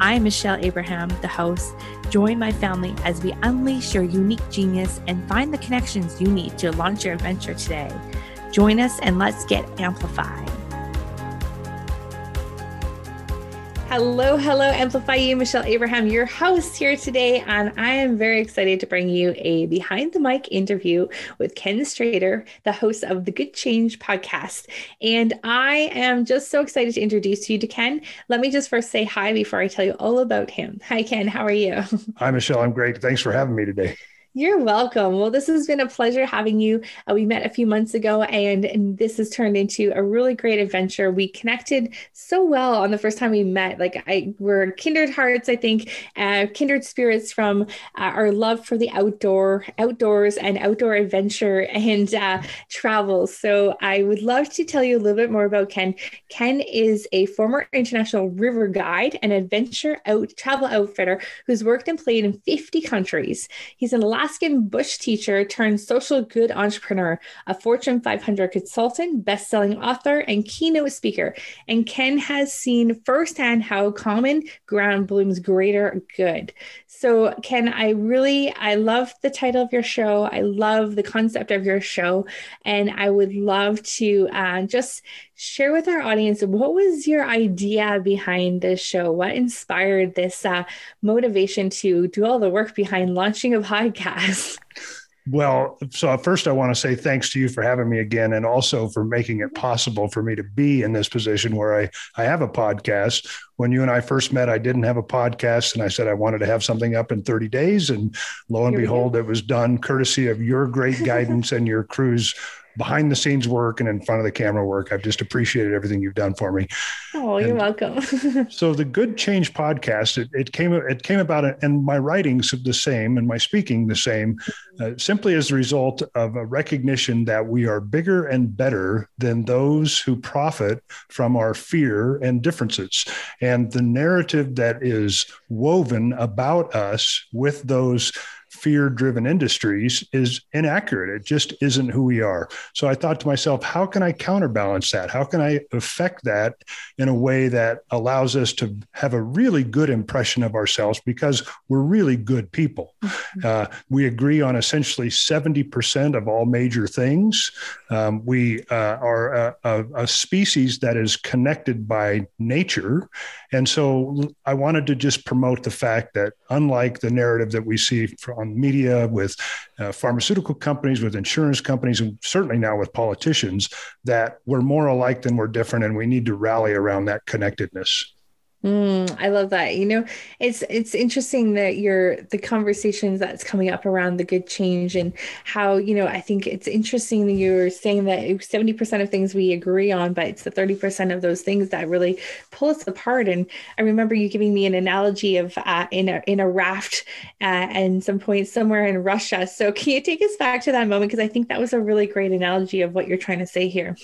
I'm Michelle Abraham, the host. Join my family as we unleash your unique genius and find the connections you need to launch your adventure today. Join us and let's get amplified. Hello, hello, Amplify You, Michelle Abraham, your host here today. And I am very excited to bring you a behind the mic interview with Ken Streater, the host of the Good Change podcast. And I am just so excited to introduce you to Ken. Let me just first say hi before I tell you all about him. Hi, Ken. How are you? Hi, Michelle. I'm great. Thanks for having me today. You're welcome. Well, this has been a pleasure having you. Uh, we met a few months ago, and, and this has turned into a really great adventure. We connected so well on the first time we met. Like I, we're kindred hearts, I think, uh, kindred spirits from uh, our love for the outdoor, outdoors, and outdoor adventure and uh, travel. So I would love to tell you a little bit more about Ken. Ken is a former international river guide and adventure out travel outfitter who's worked and played in 50 countries. He's an Alaskan bush teacher turned social good entrepreneur, a Fortune 500 consultant, best-selling author, and keynote speaker. And Ken has seen firsthand how common ground blooms greater good. So, Ken, I really I love the title of your show. I love the concept of your show, and I would love to uh, just share with our audience what was your idea behind this show? What inspired this uh, motivation to do all the work behind launching a podcast? Well, so first, I want to say thanks to you for having me again and also for making it possible for me to be in this position where I, I have a podcast. When you and I first met, I didn't have a podcast, and I said I wanted to have something up in 30 days. And lo and Here behold, it was done courtesy of your great guidance and your crew's behind the scenes work and in front of the camera work. I've just appreciated everything you've done for me. Oh, you're welcome. so the Good Change podcast, it, it, came it came about, and my writings the same, and my speaking the same, uh, simply as a result of a recognition that we are bigger and better than those who profit from our fear and differences, and the narrative that is woven about us with those fear driven industries is inaccurate. It just isn't who we are. So I thought to myself, how can I counterbalance that? How can I affect that in a way that allows us to have a really good impression of ourselves because we're really good people? Mm-hmm. Uh, we agree on essentially 70% of all major things. Um, we uh, are a, a, a species that is connected by nature. And so I wanted to just promote the fact that, unlike the narrative that we see on media, with uh, pharmaceutical companies, with insurance companies, and certainly now with politicians, that we're more alike than we're different, and we need to rally around that connectedness. Mm, I love that. You know, it's it's interesting that you're the conversations that's coming up around the good change and how you know I think it's interesting that you're saying that seventy percent of things we agree on, but it's the thirty percent of those things that really pull us apart. And I remember you giving me an analogy of uh, in a in a raft uh, and some point somewhere in Russia. So can you take us back to that moment because I think that was a really great analogy of what you're trying to say here.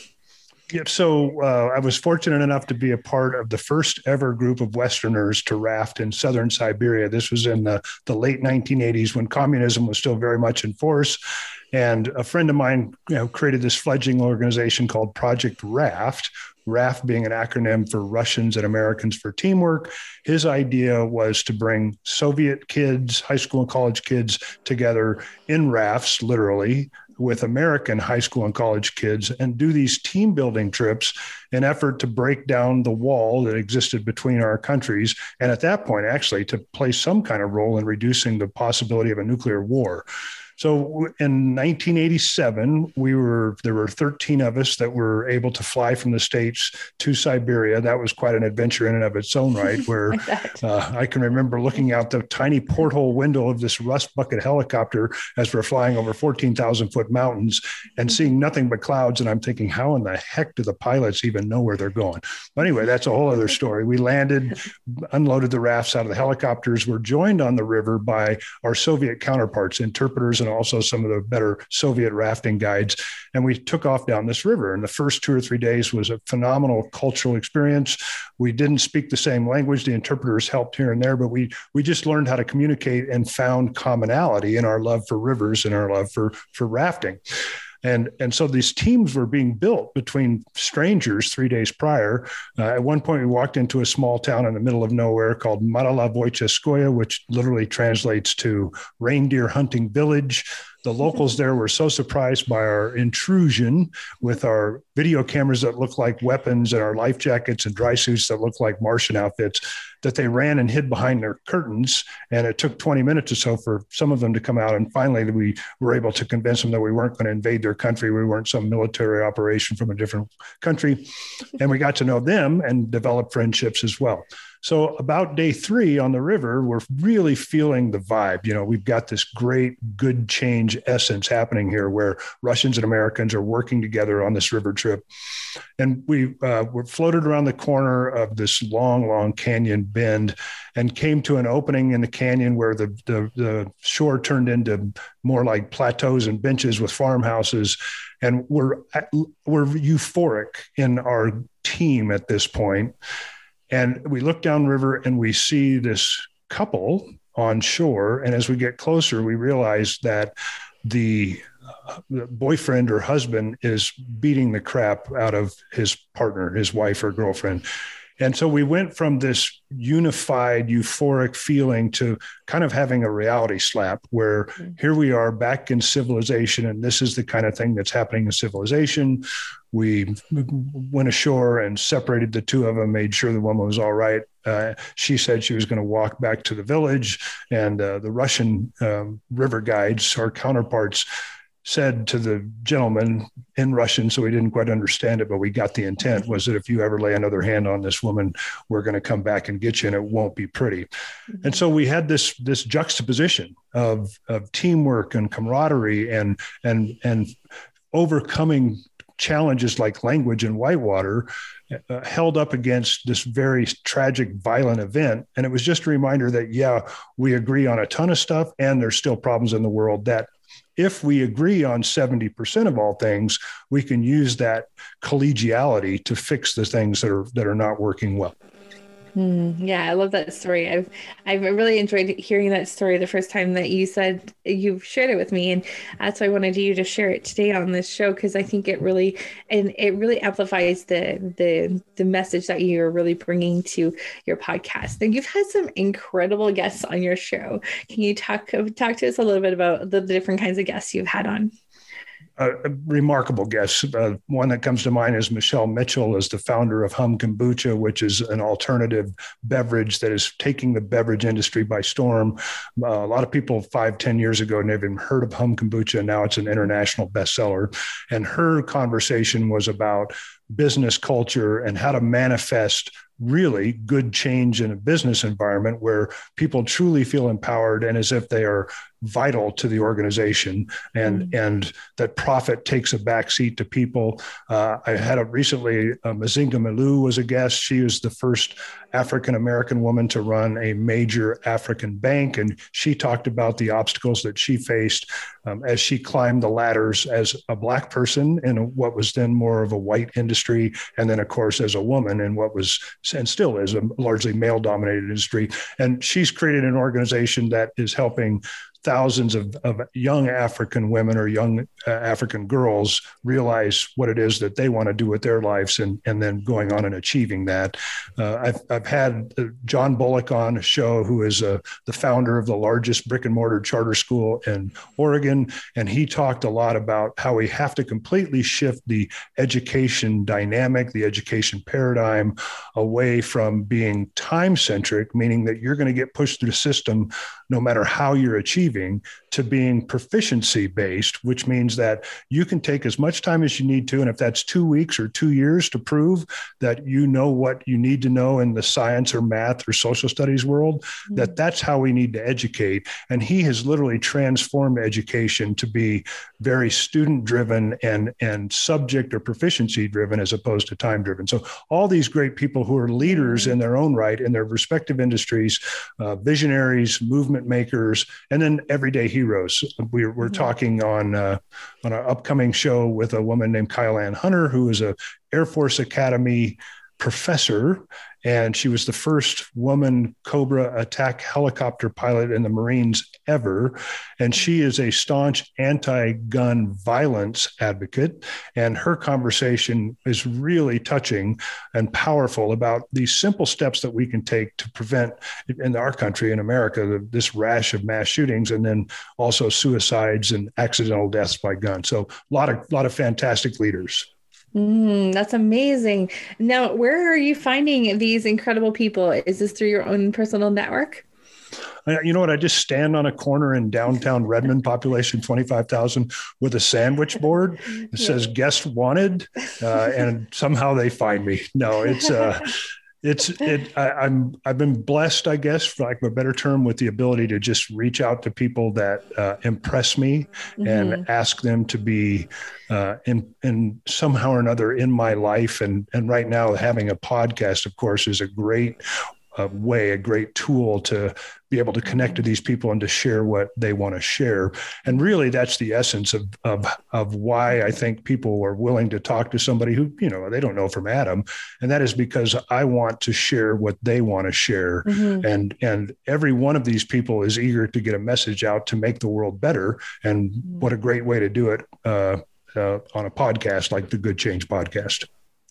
Yeah, so uh, I was fortunate enough to be a part of the first ever group of Westerners to raft in southern Siberia. This was in the, the late 1980s when communism was still very much in force. And a friend of mine you know, created this fledgling organization called Project Raft, RAFT being an acronym for Russians and Americans for Teamwork. His idea was to bring Soviet kids, high school and college kids together in rafts, literally, with American high school and college kids and do these team building trips in effort to break down the wall that existed between our countries. And at that point, actually, to play some kind of role in reducing the possibility of a nuclear war. So in 1987, we were there were 13 of us that were able to fly from the states to Siberia. That was quite an adventure in and of its own right. Where uh, I can remember looking out the tiny porthole window of this rust bucket helicopter as we're flying over 14,000 foot mountains and seeing nothing but clouds. And I'm thinking, how in the heck do the pilots even know where they're going? But anyway, that's a whole other story. We landed, unloaded the rafts out of the helicopters. Were joined on the river by our Soviet counterparts, interpreters, and and also some of the better Soviet rafting guides. And we took off down this river. And the first two or three days was a phenomenal cultural experience. We didn't speak the same language. The interpreters helped here and there, but we we just learned how to communicate and found commonality in our love for rivers and our love for for rafting and and so these teams were being built between strangers three days prior. Uh, at one point, we walked into a small town in the middle of nowhere called Wojciechskoye, which literally translates to reindeer hunting village. The locals there were so surprised by our intrusion with our video cameras that look like weapons and our life jackets and dry suits that look like Martian outfits that they ran and hid behind their curtains. And it took 20 minutes or so for some of them to come out. And finally, we were able to convince them that we weren't going to invade their country. We weren't some military operation from a different country. And we got to know them and develop friendships as well. So about day three on the river, we're really feeling the vibe. You know, we've got this great good change essence happening here where Russians and Americans are working together on this river trip. And we uh, were floated around the corner of this long, long canyon bend and came to an opening in the canyon where the, the, the shore turned into more like plateaus and benches with farmhouses. And we're, we're euphoric in our team at this point and we look downriver and we see this couple on shore. And as we get closer, we realize that the, uh, boyfriend or husband is beating the crap out of his partner, his wife or girlfriend. And so we went from this unified, euphoric feeling to kind of having a reality slap where mm-hmm. here we are back in civilization, and this is the kind of thing that's happening in civilization. We went ashore and separated the two of them, made sure the woman was all right. Uh, she said she was going to walk back to the village, and uh, the Russian um, river guides, our counterparts, said to the gentleman in Russian, so we didn't quite understand it, but we got the intent was that if you ever lay another hand on this woman, we're going to come back and get you, and it won't be pretty. And so we had this this juxtaposition of of teamwork and camaraderie and and and overcoming challenges like language and whitewater uh, held up against this very tragic, violent event. And it was just a reminder that, yeah, we agree on a ton of stuff, and there's still problems in the world that if we agree on 70% of all things, we can use that collegiality to fix the things that are that are not working well. Mm, yeah, I love that story. I've I've really enjoyed hearing that story the first time that you said you've shared it with me, and that's why I wanted you to share it today on this show because I think it really and it really amplifies the the the message that you're really bringing to your podcast. And you've had some incredible guests on your show. Can you talk talk to us a little bit about the different kinds of guests you've had on? Uh, remarkable guests. Uh, one that comes to mind is Michelle Mitchell, is the founder of Humm Kombucha, which is an alternative beverage that is taking the beverage industry by storm. Uh, a lot of people five, ten years ago never even heard of Humm Kombucha. Now it's an international bestseller. And her conversation was about business culture and how to manifest really good change in a business environment where people truly feel empowered and as if they are vital to the organization and mm-hmm. and that profit takes a backseat to people uh, i had a recently uh, Mizinga Melu was a guest she was the first african american woman to run a major african bank and she talked about the obstacles that she faced um, as she climbed the ladders as a black person in what was then more of a white industry and then of course as a woman in what was and still is a largely male dominated industry. And she's created an organization that is helping thousands of, of young African women or young uh, African girls realize what it is that they want to do with their lives and, and then going on and achieving that. Uh, I've, I've had uh, John Bullock on a show, who is uh, the founder of the largest brick and mortar charter school in Oregon. And he talked a lot about how we have to completely shift the education dynamic, the education paradigm away from being time centric, meaning that you're going to get pushed through the system no matter how you're achieving to being proficiency based, which means that you can take as much time as you need to. And if that's two weeks or two years to prove that you know what you need to know in the science or math or social studies world, mm-hmm. that that's how we need to educate. And he has literally transformed education to be very student driven and, and subject or proficiency driven as opposed to time driven. So all these great people who are leaders mm-hmm. in their own right in their respective industries, uh, visionaries, movement makers, and then everyday heroes. We're, we're mm-hmm. talking on uh, on an upcoming show with a woman named Kyleanne Hunter, who is a Air Force Academy professor, and she was the first woman Cobra attack helicopter pilot in the Marines ever. And she is a staunch anti gun violence advocate. And her conversation is really touching and powerful about these simple steps that we can take to prevent, in our country, in America, this rash of mass shootings and then also suicides and accidental deaths by gun. So, a lot of, lot of fantastic leaders. Mm, that's amazing. Now, where are you finding these incredible people? Is this through your own personal network? You know what? I just stand on a corner in downtown Redmond, population 25,000, with a sandwich board. that says guest wanted, uh, and somehow they find me. No, it's, uh, it's it I, am I've been blessed, I guess, for like a better term, with the ability to just reach out to people that uh, impress me mm-hmm. and ask them to be uh, in in somehow or another in my life. And and right now, having a podcast, of course, is a great a way, a great tool to be able to connect to these people and to share what they want to share. And really, that's the essence of of of why I think people are willing to talk to somebody who you know they don't know from Adam, and that is because I want to share what they want to share, mm-hmm. and and every one of these people is eager to get a message out to make the world better. And what a great way to do it uh, uh, on a podcast like the Good Change podcast.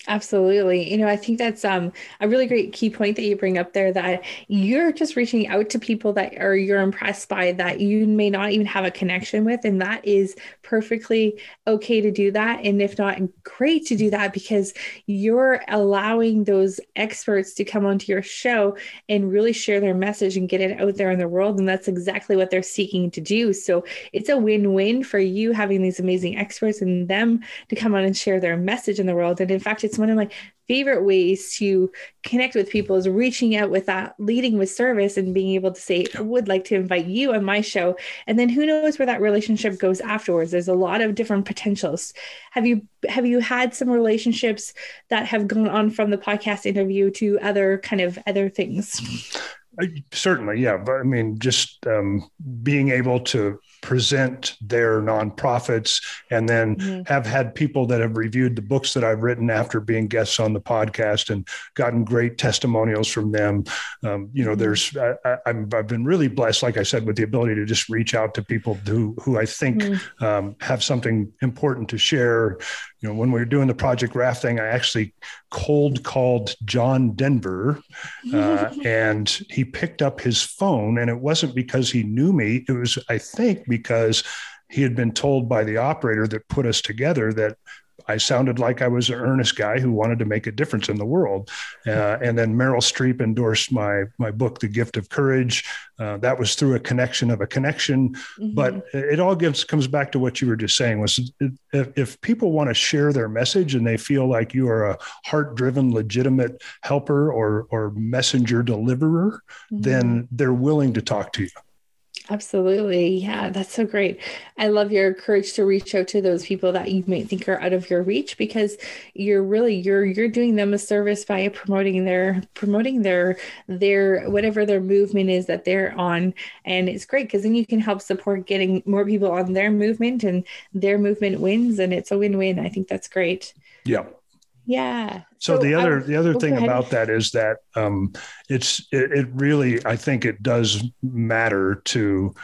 Absolutely. You know, I think that's um, a really great key point that you bring up there that you're just reaching out to people that are you're impressed by that you may not even have a connection with. And that is perfectly okay to do that. And if not, great to do that because you're allowing those experts to come onto your show and really share their message and get it out there in the world. And that's exactly what they're seeking to do. So it's a win win for you having these amazing experts and them to come on and share their message in the world. And in fact, it's one of my favorite ways to connect with people is reaching out with that leading with service and being able to say i would like to invite you on my show. And then who knows where that relationship goes afterwards. There's a lot of different potentials. Have you have you had some relationships that have gone on from the podcast interview to other kind of other things? Certainly, yeah. But I mean, just um, being able to present their nonprofits and then mm-hmm. have had people that have reviewed the books that I've written after being guests on the podcast and gotten great testimonials from them. Um, you know, mm-hmm. there's I, have been really blessed, like I said, with the ability to just reach out to people who who I think mm-hmm. um, have something important to share you know, when we were doing the Project Raft thing, I actually cold called John Denver uh, and he picked up his phone. And it wasn't because he knew me, it was, I think, because he had been told by the operator that put us together that I sounded like I was an earnest guy who wanted to make a difference in the world. Uh, and then Meryl Streep endorsed my my book, The Gift of Courage. Uh, that was through a connection of a connection. Mm-hmm. But it all gives comes back to what you were just saying was if, if people want to share their message and they feel like you are a heart driven, legitimate helper or or messenger deliverer, mm-hmm. then they're willing to talk to you. Absolutely. Yeah, that's so great. I love your courage to reach out to those people that you might think are out of your reach because you're really you're you're doing them a service by promoting their promoting their their whatever their movement is that they're on and it's great because then you can help support getting more people on their movement and their movement wins and it's a win-win. I think that's great. Yeah. Yeah. So, so the other the other thing about that is that um, it's it, it really I think it does matter to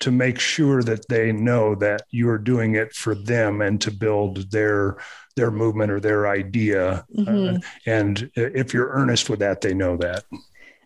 to make sure that they know that you're doing it for them and to build their their movement or their idea. Mm-hmm. Uh, and if you're earnest with that, they know that.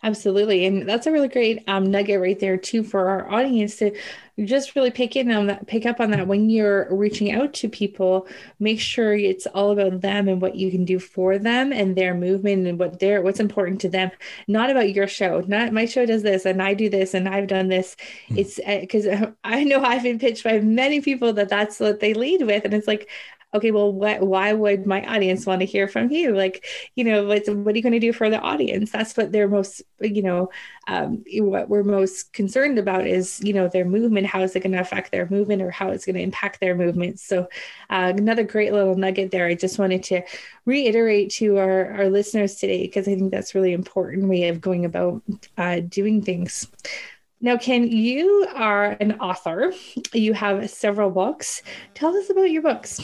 Absolutely. And that's a really great um, nugget right there too for our audience to just really pick in on that, pick up on that when you're reaching out to people, make sure it's all about them and what you can do for them and their movement and what they're what's important to them, not about your show. Not my show does this and I do this and I've done this. Mm. It's because uh, I know I've been pitched by many people that that's what they lead with. And it's like, okay, well, what, why would my audience want to hear from you? Like, you know, what, are you going to do for the audience? That's what they're most, you know, um, what we're most concerned about is, you know, their movement. How is it going to affect their movement or how it's going to impact their movement? So, uh, another great little nugget there. I just wanted to reiterate to our, our listeners today, because I think that's really important way of going about uh, doing things. Now, Ken, you are an author. You have several books. Tell us about your books.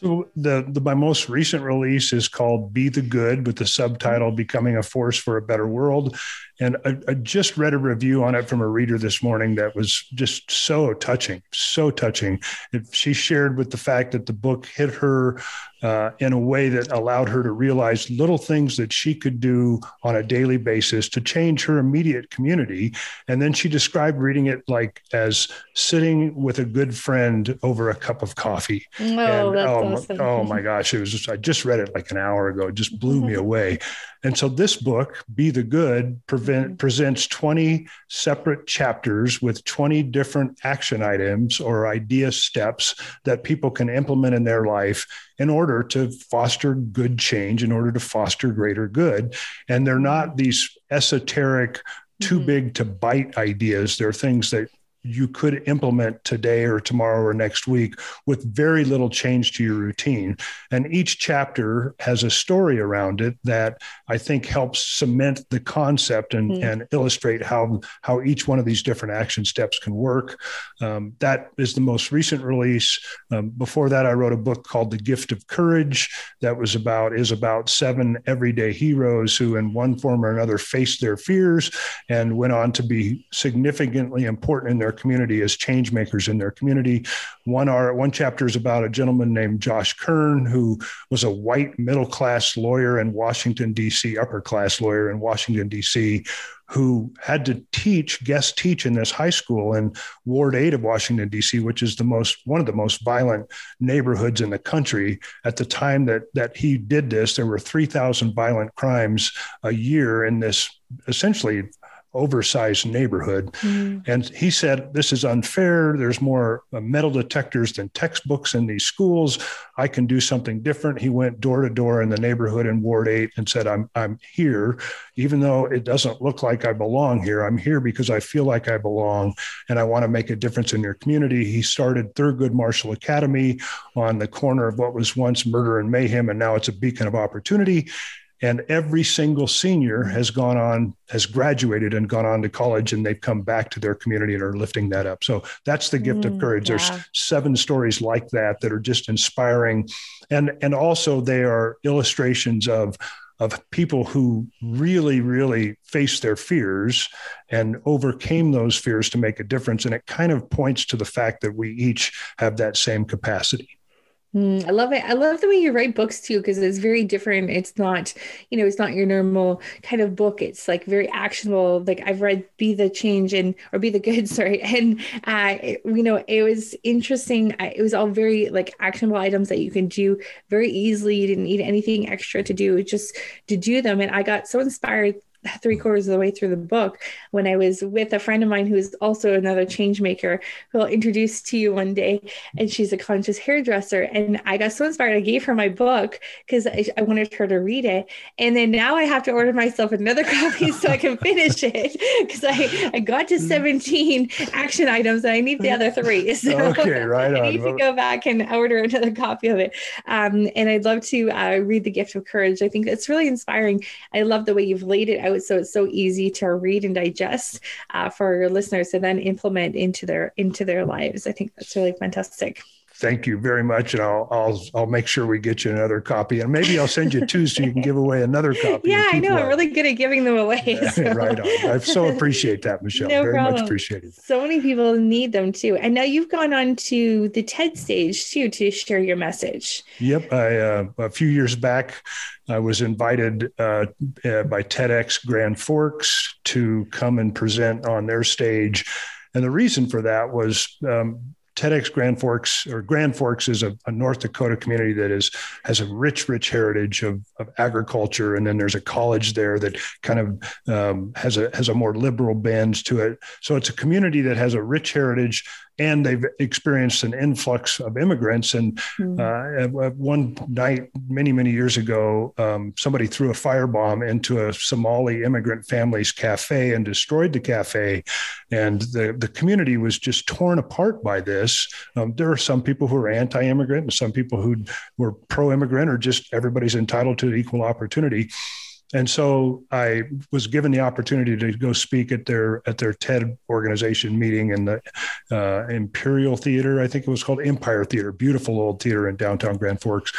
So the, the my most recent release is called "Be the Good" with the subtitle "Becoming a Force for a Better World," and I, I, just read a review on it from a reader this morning that was just so touching, so touching. It, she shared with the fact that the book hit her uh, in a way that allowed her to realize little things that she could do on a daily basis to change her immediate community. And then she described reading it like as sitting with a good friend over a cup of coffee. Oh, and, that's oh, awesome. oh my gosh, it was just, I just read it like an hour ago. It just blew me away. And so this book, Be the Good, prevent, mm-hmm. presents 20 separate chapters with 20 different action items or idea steps that people can implement in their life in order to foster good change, in order to foster greater good. And they're not mm-hmm. these esoteric, too mm-hmm. big to bite ideas. They're things that you could implement today or tomorrow or next week with very little change to your routine. And each chapter has a story around it that I think helps cement the concept and, mm. and illustrate how, how each one of these different action steps can work. Um, that is the most recent release. Um, before that, I wrote a book called The Gift of Courage that was about, is about seven everyday heroes who, in one form or another, faced their fears and went on to be significantly important in their community as change makers in their community. One are one chapter is about a gentleman named Josh Kern, who was a white middle class lawyer in Washington, D.C., upper class lawyer in Washington, D.C., who had to teach, guest teach in this high school in Ward 8 of Washington, D.C., which is the most one of the most violent neighborhoods in the country. At the time that that he did this, there were 3,000 violent crimes a year in this essentially oversized neighborhood. Mm. And he said, This is unfair. There's more uh, metal detectors than textbooks in these schools. I can do something different. He went door to door in the neighborhood in Ward 8 and said, I'm, I'm here, even though it doesn't look like I belong here. I'm here because I feel like I belong and I want to make a difference in your community. He started Thurgood Marshall Academy on the corner of what was once murder and mayhem, and now it's a beacon of opportunity and every single senior has gone on has graduated and gone on to college and they've come back to their community and are lifting that up. So that's the gift mm, of courage yeah. there's seven stories like that that are just inspiring. And and also they are illustrations of of people who really really faced their fears and overcame those fears to make a difference. And it kind of points to the fact that we each have that same capacity Mm, I love it. I love the way you write books too, because it's very different. It's not, you know, it's not your normal kind of book. It's like very actionable. Like I've read Be the Change and or Be the Good, sorry. And uh, it, you know, it was interesting. It was all very like actionable items that you can do very easily. You didn't need anything extra to do, just to do them. And I got so inspired three quarters of the way through the book when I was with a friend of mine who's also another change maker who I'll introduce to you one day. And she's a conscious hairdresser. And I got so inspired. I gave her my book because I, I, wanted her to read it. And then now I have to order myself another copy so I can finish it because I, I got to 17 action items and I need the other three. So okay, right I need to go back and order another copy of it. Um, and I'd love to uh, read The Gift of Courage. I think it's really inspiring. I love the way you've laid it out so it's so easy to read and digest uh, for your listeners to then implement into their into their lives. I think that's really fantastic. Thank you very much, and I'll I'll I'll make sure we get you another copy, and maybe I'll send you two so you can give away another copy. Yeah, I know. I'm really good at giving them away. So. right on. I so appreciate that, Michelle. No very problem. much appreciated. So many people need them too, and now you've gone on to the TED stage too to share your message. Yep, I uh, a few years back. I was invited uh, uh, by TEDx Grand Forks to come and present on their stage. And the reason for that was um, TEDx Grand Forks or Grand Forks is a, a, North Dakota community that is has a rich, rich heritage of, of agriculture, and then there's a college there that kind of um, has a has a more liberal bend to it. So it's a community that has a rich heritage and they've experienced an influx of immigrants. And mm-hmm. uh, one night, many many years ago, um, somebody threw a firebomb into a Somali immigrant family's cafe and destroyed the cafe, and the the community was just torn apart by this. Um, there are some people who are anti-immigrant, and some people who were pro-immigrant, or just everybody's entitled to equal opportunity. And so I was given the opportunity to go speak at their at their TED organization meeting in the uh, Imperial Theater, I think it was called Empire Theater, beautiful old theater in downtown Grand Forks.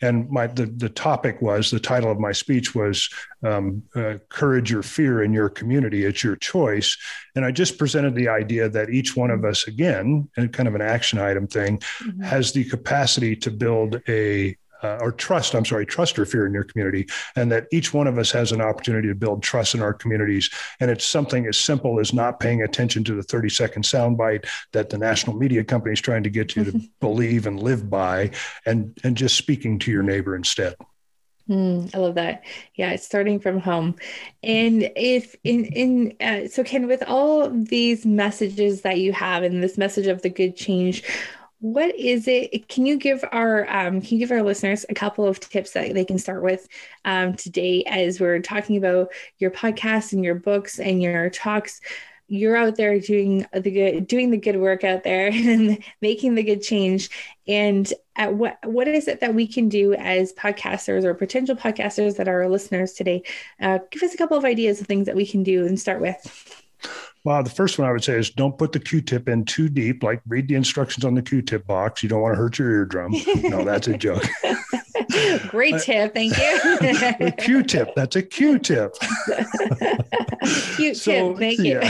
And my the, the topic was the title of my speech was um, uh, courage or fear in your community. It's your choice. And I just presented the idea that each one of us, again, and kind of an action item thing, mm-hmm. has the capacity to build a uh, or trust, I'm sorry, trust or fear in your community, and that each one of us has an opportunity to build trust in our communities. And it's something as simple as not paying attention to the 30 second soundbite that the national media company is trying to get you to believe and live by, and and just speaking to your neighbor instead. Mm, I love that. Yeah, it's starting from home. And if in in uh, so Ken, with all these messages that you have and this message of the good change, what is it can you give our um, can you give our listeners a couple of tips that they can start with um, today as we're talking about your podcast and your books and your talks? You're out there doing the good doing the good work out there and making the good change. And at what what is it that we can do as podcasters or potential podcasters that are our listeners today? Uh, give us a couple of ideas of things that we can do and start with well, the first one I would say is don't put the Q-tip in too deep. Like read the instructions on the Q-tip box. You don't want to hurt your eardrum. No, that's a joke. Great tip, thank you. a Q-tip. That's a Q-tip. Q-tip, so, thank you.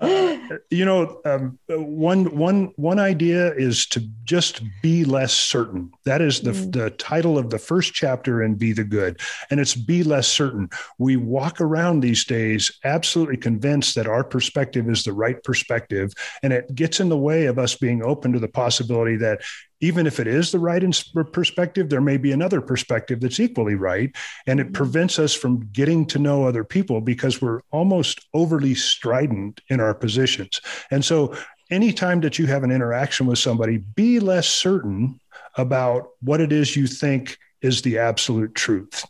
Uh, you know, um, one one one idea is to just be less certain. That is the mm. the title of the first chapter in Be the Good, and it's be less certain. We walk around these days absolutely convinced that our perspective is the right perspective, and it gets in the way of us being open to the possibility that even if it is the right perspective, there may be another perspective that's equally right. And it mm-hmm. prevents us from getting to know other people because we're almost overly strident in our positions. And so, anytime that you have an interaction with somebody, be less certain about what it is you think is the absolute truth.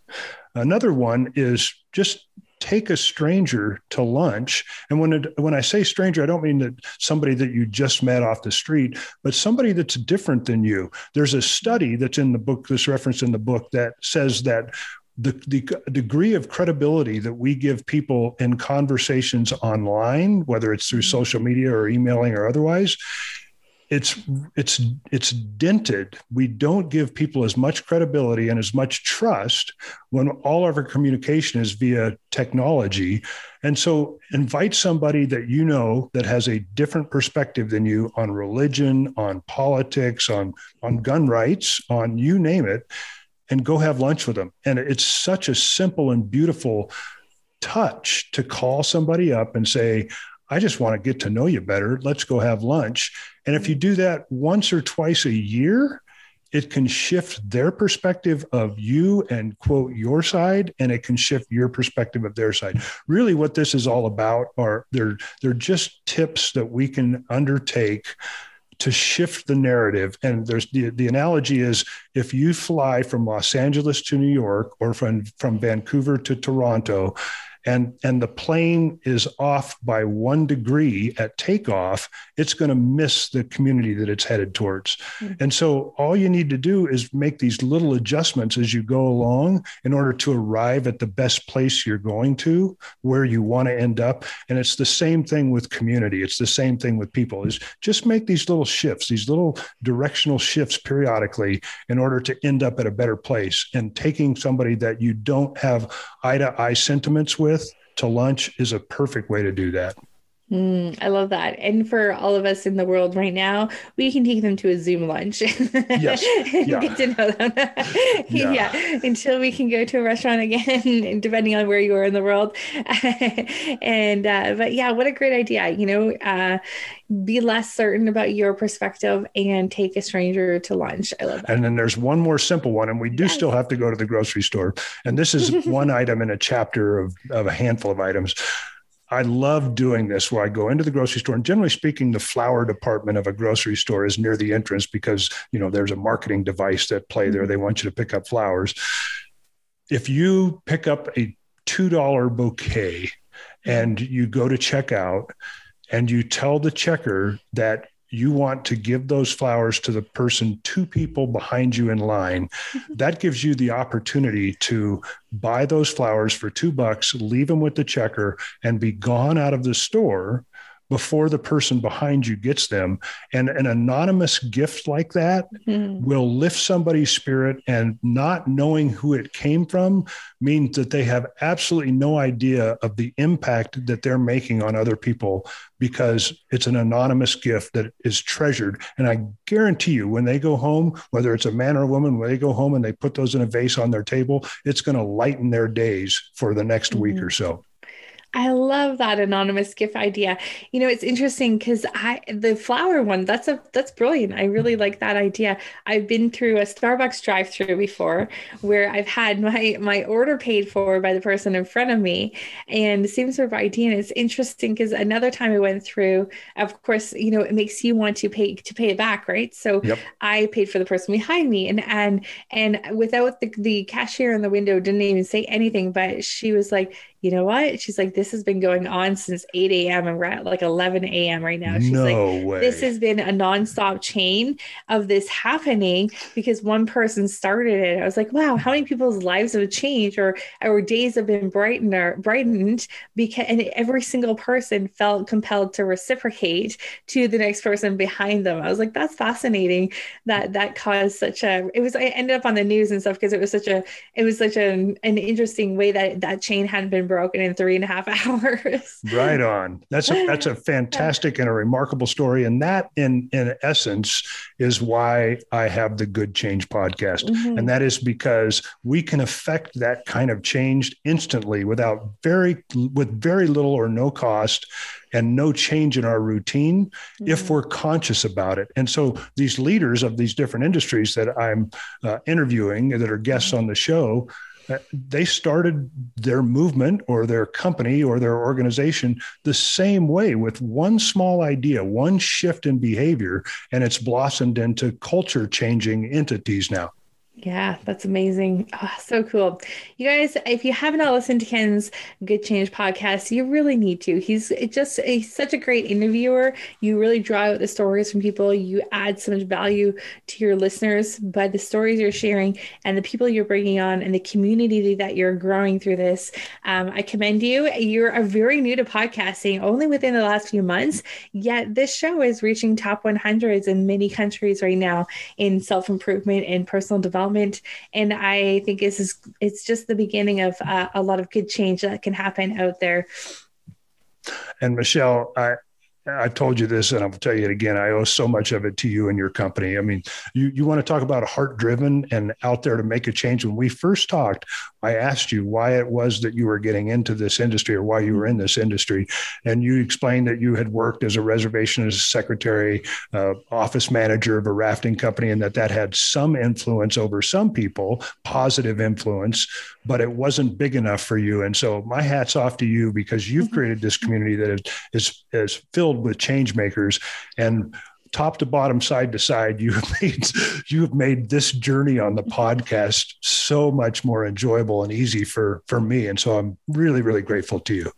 Another one is just take a stranger to lunch. And when it, when I say stranger, I don't mean that somebody that you just met off the street, but somebody that's different than you. There's a study that's in the book, this reference in the book that says that the, the degree of credibility that we give people in conversations online, whether it's through mm-hmm. social media or emailing or otherwise, it's it's it's dented. We don't give people as much credibility and as much trust when all of our communication is via technology. And so invite somebody that you know that has a different perspective than you on religion on politics on on gun rights on you name it and go have lunch with them. And it's such a simple and beautiful touch to call somebody up and say I just want to get to know you better. Let's go have lunch. And if you do that once or twice a year, it can shift their perspective of you and quote your side and it can shift your perspective of their side really what this is all about are they're they're just tips that we can undertake to shift the narrative and there's the, the analogy is if you fly from los angeles to new york or from from vancouver to toronto and and the plane is off by one degree at takeoff, it's going to miss the community that it's headed towards. Mm-hmm. And so all you need to do is make these little adjustments as you go along in order to arrive at the best place you're going to, where you want to end up. And it's the same thing with community. It's the same thing with people. Is just make these little shifts, these little directional shifts periodically in order to end up at a better place. And taking somebody that you don't have eye to eye sentiments with to lunch is a perfect way to do that. Mm, I love that. And for all of us in the world right now, we can take them to a Zoom lunch. yes. Yeah. Get to know them. yeah. yeah. Until we can go to a restaurant again, depending on where you are in the world. and, uh, but yeah, what a great idea. You know, uh, be less certain about your perspective and take a stranger to lunch. I love that. And then there's one more simple one, and we do yes. still have to go to the grocery store. And this is one item in a chapter of, of a handful of items. I love doing this where I go into the grocery store and generally speaking, the flower department of a grocery store is near the entrance because, you know, there's a marketing device that play there. Mm-hmm. They want you to pick up flowers. If you pick up a $2 bouquet and you go to checkout and you tell the checker that you want to give those flowers to the person, two people behind you in line, that gives you the opportunity to buy those flowers for two bucks, leave them with the checker, and be gone out of the store before the person behind you gets them. And an anonymous gift like that mm-hmm. will lift somebody's spirit, and not knowing who it came from means that they have absolutely no idea of the impact that they're making on other people because it's an anonymous gift that is treasured. And I guarantee you, when they go home, whether it's a man or a woman, when they go home and they put those in a vase on their table, it's going to lighten their days for the next mm-hmm. week or so. I love that anonymous gift idea. You know, it's interesting because I the flower one, that's a that's brilliant. I really like that idea. I've been through a Starbucks drive-through before where I've had my my order paid for by the person in front of me and the same sort of idea. And it's interesting because another time I went through, of course, you know, it makes you want to pay to pay it back, right? So yep. I paid for the person behind me and and and without the, the cashier in the window didn't even say anything, but she was like, you know what? She's like, this has been going on since 8 a.m. and we're at like 11 a.m. right now. She's no like, way. this has been a nonstop chain of this happening because one person started it. I was like, wow, how many people's lives have changed or our days have been brightened or brightened because and every single person felt compelled to reciprocate to the next person behind them. I was like, that's fascinating that that caused such a it was I ended up on the news and stuff because it was such a it was such a, an interesting way that that chain hadn't been broken in three and a half hours. right on. That's a that's a fantastic and a remarkable story. And that in in essence is why I have the Good Change podcast. Mm-hmm. And that is because we can affect that kind of change instantly without very with very little or no cost and no change in our routine mm-hmm. if we're conscious about it. And so these leaders of these different industries that I'm uh, interviewing that are guests mm-hmm. on the show Uh, they started their movement or their company or their organization the same way with one small idea, one shift in behavior, and it's blossomed into culture changing entities now. Yeah, that's amazing. Oh, so cool. You guys, if you have not listened to Ken's Good Change podcast, you really need to. He's just a, such a great interviewer. You really draw out the stories from people. You add so much value to your listeners by the stories you're sharing and the people you're bringing on and the community that you're growing through this. Um, I commend you. You're very new to podcasting, only within the last few months, yet this show is reaching top 100s in many countries right now in self improvement and personal development development. And I think this is it's just the beginning of uh, a lot of good change that can happen out there. And Michelle, I, I've told you this and I'll tell you it again. I owe so much of it to you and your company. I mean, you, you want to talk about heart driven and out there to make a change. When we first talked, I asked you why it was that you were getting into this industry or why you were in this industry. And you explained that you had worked as a reservationist secretary, uh, office manager of a rafting company, and that that had some influence over some people, positive influence, but it wasn't big enough for you. And so my hat's off to you because you've mm-hmm. created this community that is, is, is filled with change makers. And top to bottom, side to side, you have made you have made this journey on the podcast so much more enjoyable and easy for for me. And so I'm really, really grateful to you.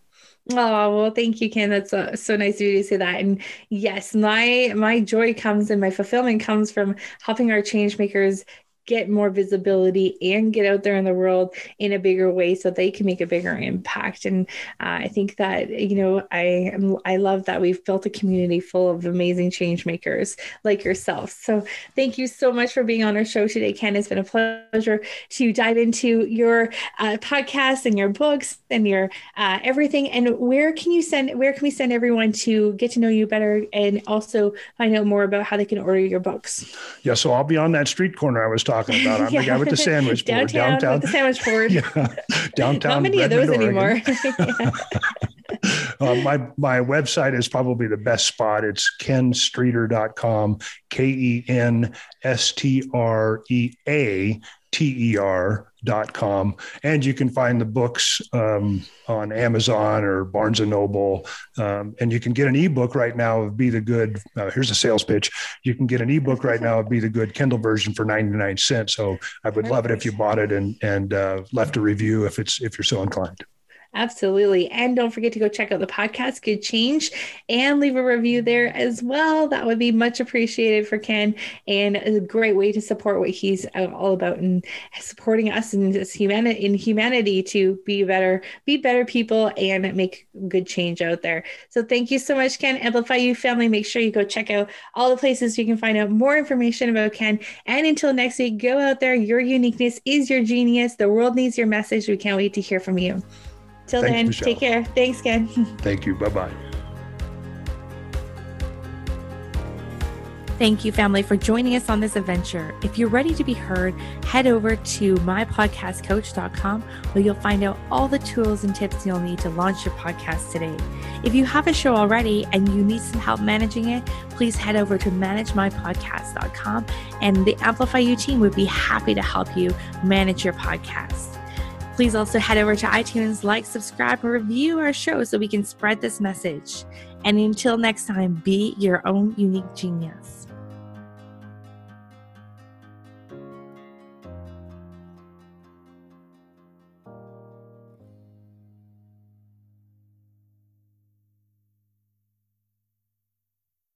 Oh well, thank you, Ken. That's so nice of you to say that. And yes, my my joy comes and my fulfillment comes from helping our change makers get more visibility and get out there in the world in a bigger way so they can make a bigger impact. And uh, i think that you know i i love that we've built a community full of amazing change makers like yourself. So thank you so much for being on our show today ken. It's been a pleasure to dive into your uh, podcast and your books and your uh, everything. And where can you send where can we send everyone to get to know you better and also find out more about how they can order your books? Yeah so i'll be on that street corner. I was talking talking about. I'm yeah. the guy with the sandwich board downtown. downtown. With the sandwich board. yeah. Downtown. Not many Redmond, of those anymore. uh, my my website is probably the best spot. It's kenstreater.com, K E N S T R E A T E R com. And you can find the books um, on amazon or barnes and noble. Um, and you can get an ebook right now of be the good uh, here's a sales pitch. You can get an ebook right now of be the good kindle version for 99 cents. So i would love it if you bought it and and uh, left a review if it's if you're so inclined Absolutely. And don't forget to go check out the podcast, Good Change, and leave a review there as well. That would be much appreciated for Ken and a great way to support what he's uh, all about and supporting us in this humanity in humanity to be better, be better people and make good change out there. So thank you so much, Ken. Amplify You family. Make sure you go check out all the places you can find out more information about Ken. And until next week, go out there. Your uniqueness is your genius. The world needs your message. We can't wait to hear from you. Till Thanks, then, Michelle. take care. Thanks, Ken. Thank you. Bye bye. Thank you, family, for joining us on this adventure. If you're ready to be heard, head over to mypodcastcoach.com where you'll find out all the tools and tips you'll need to launch your podcast today. If you have a show already and you need some help managing it, please head over to managemypodcast.com and the Amplifyou team would be happy to help you manage your podcast. Please also head over to iTunes, like, subscribe, and review our show so we can spread this message. And until next time, be your own unique genius.